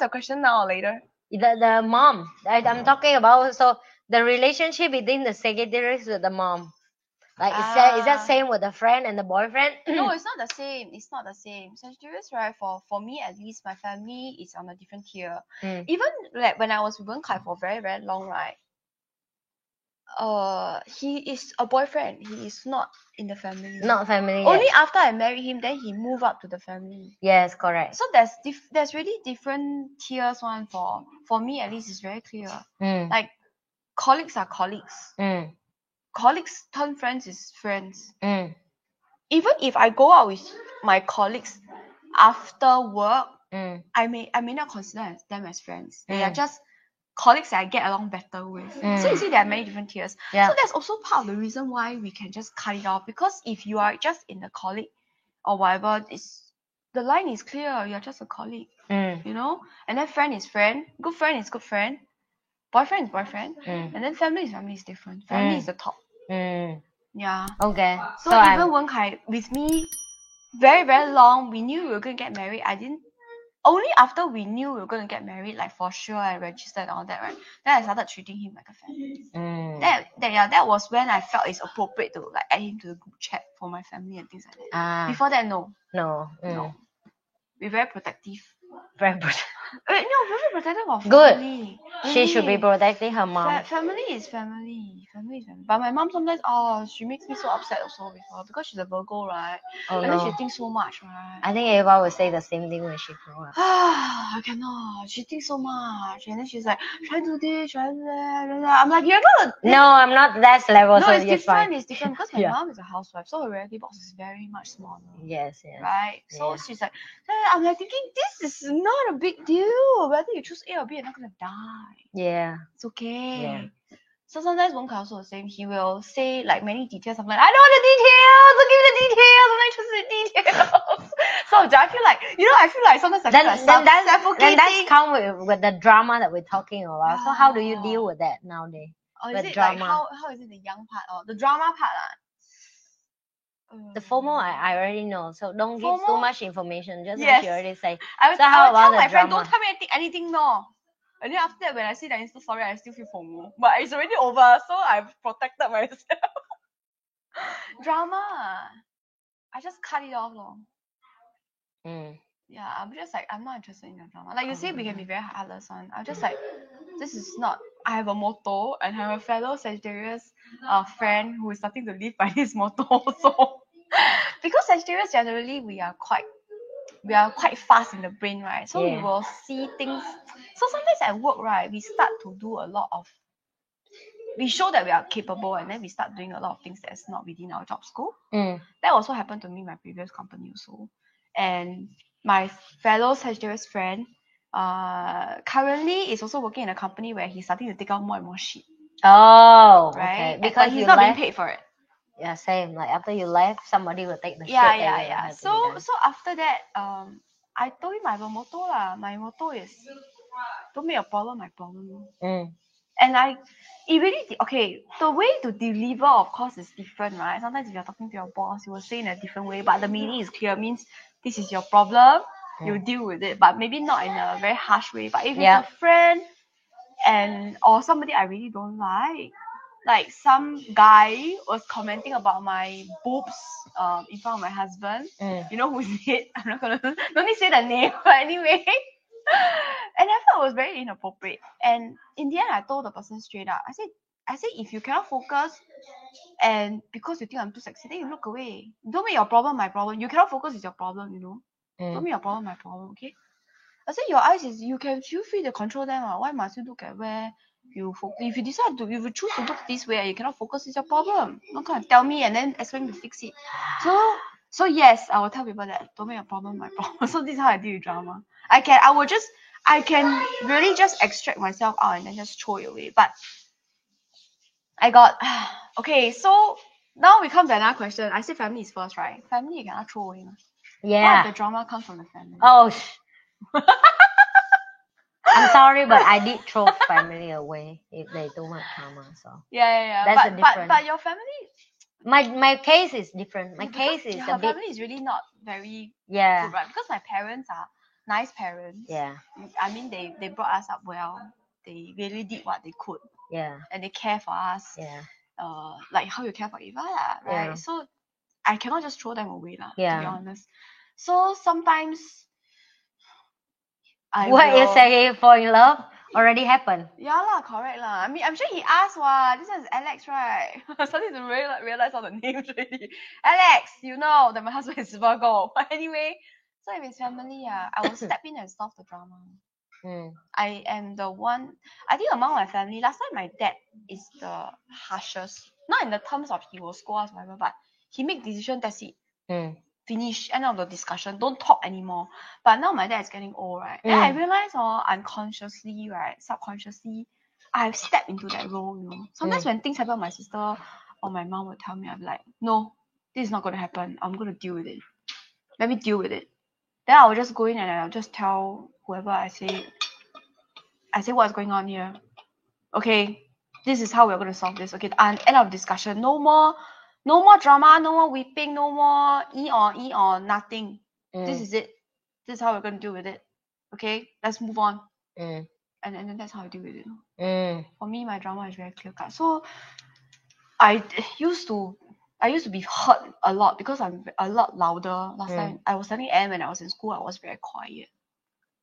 ask a question now or later? The the mom. I, I'm talking about so the relationship between the Sagittarius with the mom. Like is that is Ah. that same with the friend and the boyfriend? no, it's not the same. It's not the same. Sagittarius, right? For for me at least, my family is on a different tier. Mm. Even like when I was with Wen Kai for very very long, right? Uh, he is a boyfriend. He is not in the family. Not family. Only yet. after I married him, then he move up to the family. Yes, correct. So there's dif- there's really different tiers. One for for me at least is very clear. Mm. Like colleagues are colleagues. Mm. Colleagues turn friends is friends. Mm. Even if I go out with my colleagues after work, Mm. I may I may not consider them as friends. They are Mm. just colleagues that I get along better with. So you Mm. see, there are many different tiers. Yeah. So that's also part of the reason why we can just cut it off. Because if you are just in the colleague or whatever, it's the line is clear. You're just a colleague, Mm. you know. And then friend is friend. Good friend is good friend. Boyfriend is boyfriend. Mm. And then family is family is different. Family Mm. is the top. Mm. Yeah. Okay. So, So, even I'm Wen Kai with me, very very long. We knew we were gonna get married. I didn't. Only after we knew we were gonna get married, like for sure, and registered and all that, right? Then I started treating him like a family. mm. That, that yeah, that was when I felt it's appropriate to like add him to the group chat for my family and things like that. ah Before that, no, no. Mm. no, we're very protective. Very good. Wait, no, we're very protective of Good. family. She should be protecting her mom. Fa- family is family. Family is family. But my mom sometimes, oh, she makes me so upset also with her because she's a Virgo, right? Oh and then she thinks so much, right? I think Eva will say the same thing when she grows up. Ah, I cannot. She thinks so much, and then she's like, "Should I do this? Should I do that? I'm like, "You're gonna." No, I'm not that level, No, so it's it's different. fine. It's different because my Yeah. mom is a housewife, so her reality box is very much smaller. Yes, yes. Right. So Yeah. she's like, I'm like thinking, this is not a big deal. Whether you choose A or B, you're not gonna die. Yeah. It's okay. Yeah. So sometimes Wen Kai also the same. He will say like many details. I'm like, I don't want the details. Don't give me the details. I'm not interested in details. so I feel like you know, I feel like sometimes I Then, feel like then that's suffocating. then that's come with, with the drama that we're talking about. So how do you deal with that nowadays? or is with it drama. like how how is it the young part or the drama part? Ah? The FOMO, I, I already know. So don't give too FOMO? much information. Just Yes. like you already say. I would, So I how would tell about the my friend, don't tell me anything, anything no. And then after that, when I see the Insta story, I still feel FOMO. But it's already over, so I've protected myself. drama. I just cut it off. Lor. Mm. Yeah, I'm just like, I'm not interested in your drama. Like you say, we can be very heartless one. I'm just like, this is not. I have a motto, and I have a fellow Sagittarius uh, friend who is starting to live by this motto also. Because Sagittarius generally we are quite we are quite fast in the brain, right? So we will see things. So sometimes at work, right, we start to do a lot of. We show that we are capable, and then we start doing a lot of things that's not within our job scope Mm. that also happened to me in my previous company also. And my fellow Sagittarius friend, uh, currently is also working in a company where he's starting to take out more and more shit, Oh, right? okay. Because but he's not left. being paid for it. Yeah, same. Like after you left, somebody will take the Yeah, yeah, yeah. had to be So so after that, um, I told him a motto lah. My motto is don't make your problem my problem. Mm. And I, it really okay. The way to deliver, of course, is different, right? Sometimes if you're talking to your boss, you will say in a different way, but the meaning is clear. Means this is your problem, you Mm. deal with it, but maybe not in a very harsh way. But if Yeah. it's a friend, and or somebody I really don't like, like some guy was commenting about my boobs, um, in front of my husband. Mm. You know who's it? I'm not gonna don't need say the name, but anyway. and I thought it was very inappropriate. And in the end, I told the person straight up. I said, I said, if you cannot focus, and because you think I'm too sexy, then you look away. Don't make your problem my problem. You cannot focus is your problem. You know. Don't Mm. make your problem my problem. Okay. I said your eyes is you can feel free to control them. ah. Why must you look at where you focus? If you decide to, if you choose to look this way and you cannot focus, it's your problem. Not gonna tell me and then expect me to fix it. So so yes, I will tell people that don't make your problem my problem. So this is how I deal with drama. I can I will just I can really just extract myself out and then just throw it away. But I got okay, so now we come to another question. I say family is first, right? Family you cannot throw away. mah. What if Yeah. the drama comes from the family? Oh. I'm sorry, but I did throw family away if they too much trauma. So Yeah, yeah, yeah. That's but, but but your family my my case is different. My because case is your a bit family is really not very yeah. good, right? Because my parents are nice parents. Yeah. I mean, they they brought us up well. They really did what they could, Yeah. and they care for us. Yeah. Uh, like how you care for Eva, lah, right? Yeah. So I cannot just throw them away, lah. To be honest. So sometimes. I what you say fall in love already happened. Yeah lah, correct lah. I mean, I'm sure he asked what. This is Alex, right? Starting to realize, realize all the names already. Alex, you know that my husband is Virgo. But anyway, so if it's family, yeah, I will step in and solve the drama. Mm. I am the one. I think among my family, last time my dad is the harshest. Not in the terms of he will scold us whatever, but he make decision. That's it. Mm. Finish. End of the discussion. Don't talk anymore. But now my dad is getting old, right? And I Mm. realize, oh, unconsciously, right, subconsciously, I've stepped into that role. You know, sometimes Mm. when things happen, my sister or my mom will tell me, I'm like, no, this is not going to happen. I'm going to deal with it. Let me deal with it. Then I will just go in and I'll just tell whoever I say, I say what's going on here. Okay, this is how we're going to solve this. Okay, and end of discussion. No more, no more drama. No more weeping. No more e or e or nothing. This Mm. is it. This is how we're going to deal with it. Okay, let's move on. Mm. And, and then that's how I deal with it. Mm. For me, my drama is very clear cut. So I used to. I used to be hurt a lot because I'm a lot louder. Last Mm. time I was telling Anne when I was in school, I was very quiet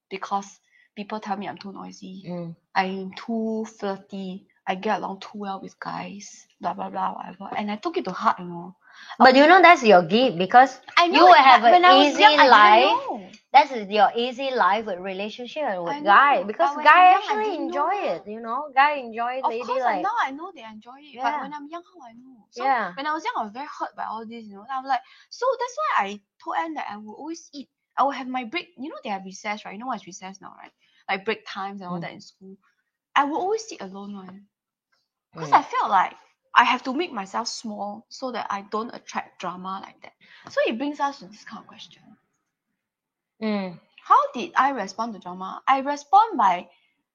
because people tell me I'm too noisy. Mm. I'm too flirty. I get along too well with guys. Blah blah blah whatever. And I took it to heart, you know. But you know that's your gift because I You will have an when I was easy young, life. that's your easy life with relationship and with guy because but guy young, actually enjoy it. You know, guy enjoy Of lady course, like now I know they enjoy it. Yeah. But when I'm young, how I know? So Yeah. when I was young, I was very hurt by all this, you know. I'm like, so that's why I told Anne that I will always eat. I will have my break. You know, they have recess, right? You know what's recess now, right? Like break times and all Mm. that in school. I will always sit alone one. Because Mm. I felt like I have to make myself small so that I don't attract drama like that. So it brings us to this kind of question. Mm. How did I respond to drama? I respond by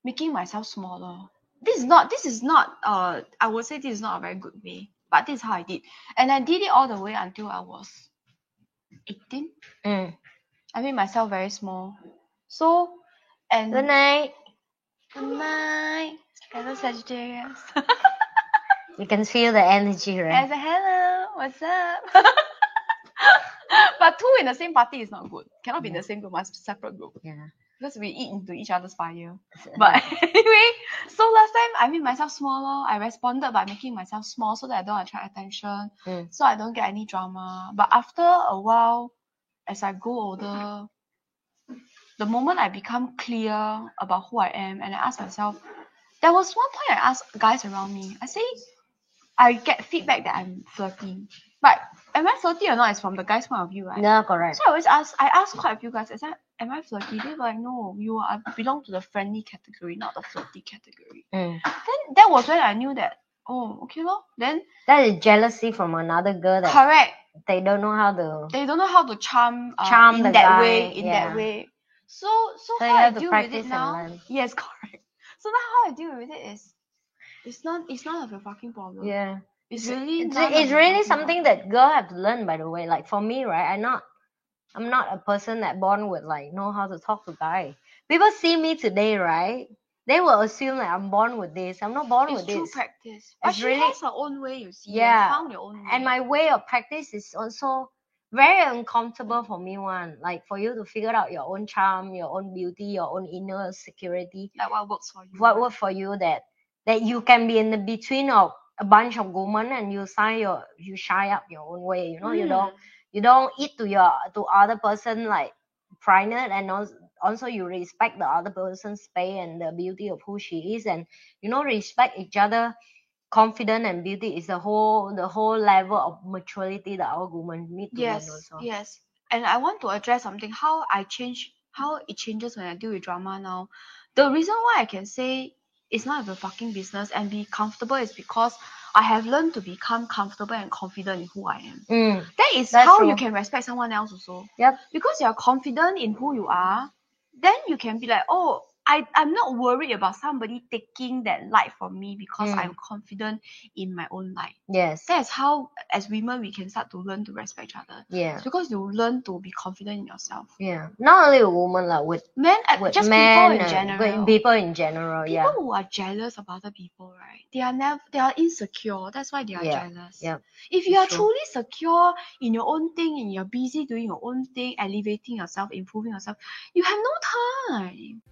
making myself smaller. This is not this is not uh I would say this is not a very good way, but this is how I did. And I did it all the way until I was 18. Mm. I made myself very small. So and Good night. Good night. Hello Sagittarius. You can feel the energy, right? hello, what's up? but two in the same party is not good. Cannot be in the same group, must separate group. Yeah. Because we eat into each other's fire. But anyway, so last time I made myself smaller. I responded by making myself small so that I don't attract attention, Mm. so I don't get any drama. But after a while, as I grow older, the moment I become clear about who I am and I ask myself, there was one point I asked guys around me, I say, I get feedback that I'm flirty. But am I flirty or not? It's from the guy's point of view, right? No, correct. So I always ask, I asked quite a few guys, I said, am I flirty? They were like, no, you are belong to the friendly category, not the flirty category. Mm. Then that was when I knew that, oh, okay, lor. Then That is jealousy from another girl that correct. they don't know how to. They don't know how to charm, uh, Charm in the that guy, way, in yeah. that way. So, so, So how you I deal with it now? Yes. So now how I deal with it is, it's not, it's not of a fucking problem. Yeah. It's really, It's, it's really something problem. that girl have to learn. By the way, like for me, right? I'm not. I'm not a person that born with like know how to talk to guy. People see me today, right? They will assume that I'm born with this. I'm not born with this. It's with true this. practice. But It's she really- has her own way, you see. Yeah. You found your own way. and my way of practice is also very uncomfortable for me one like for you to figure out your own charm your own beauty your own inner security like what works for you. what works for you that that you can be in the between of a bunch of women and you sign your you shy up your own way you know you don't Mm. you don't eat to your to other person like private and also also you respect the other person's space and the beauty of who she is and you know respect each other confident and beauty is the whole the whole level of maturity that our women need to learn Yes, also yes. And I want to address something how I change, how it changes when I deal with drama now. The reason why I can say it's not a fucking business and be comfortable is because I have learned to become comfortable and confident in who I am. Mm, That is how true. you can respect someone else also. yep Because you're confident in who you are, then you can be like, oh, I I'm not worried about somebody taking that light from me because Mm. I'm confident in my own light. yes That's how as women we can start to learn to respect each other. yeah It's because you learn to be confident in yourself. yeah not only a woman like with Men uh, with just men people in general. people in general people yeah who are jealous of other people, right? They are never they are insecure. That's why they are Yeah, jealous. yeah, If you are true. truly secure in your own thing and you're busy doing your own thing, elevating yourself, improving yourself, you have no time.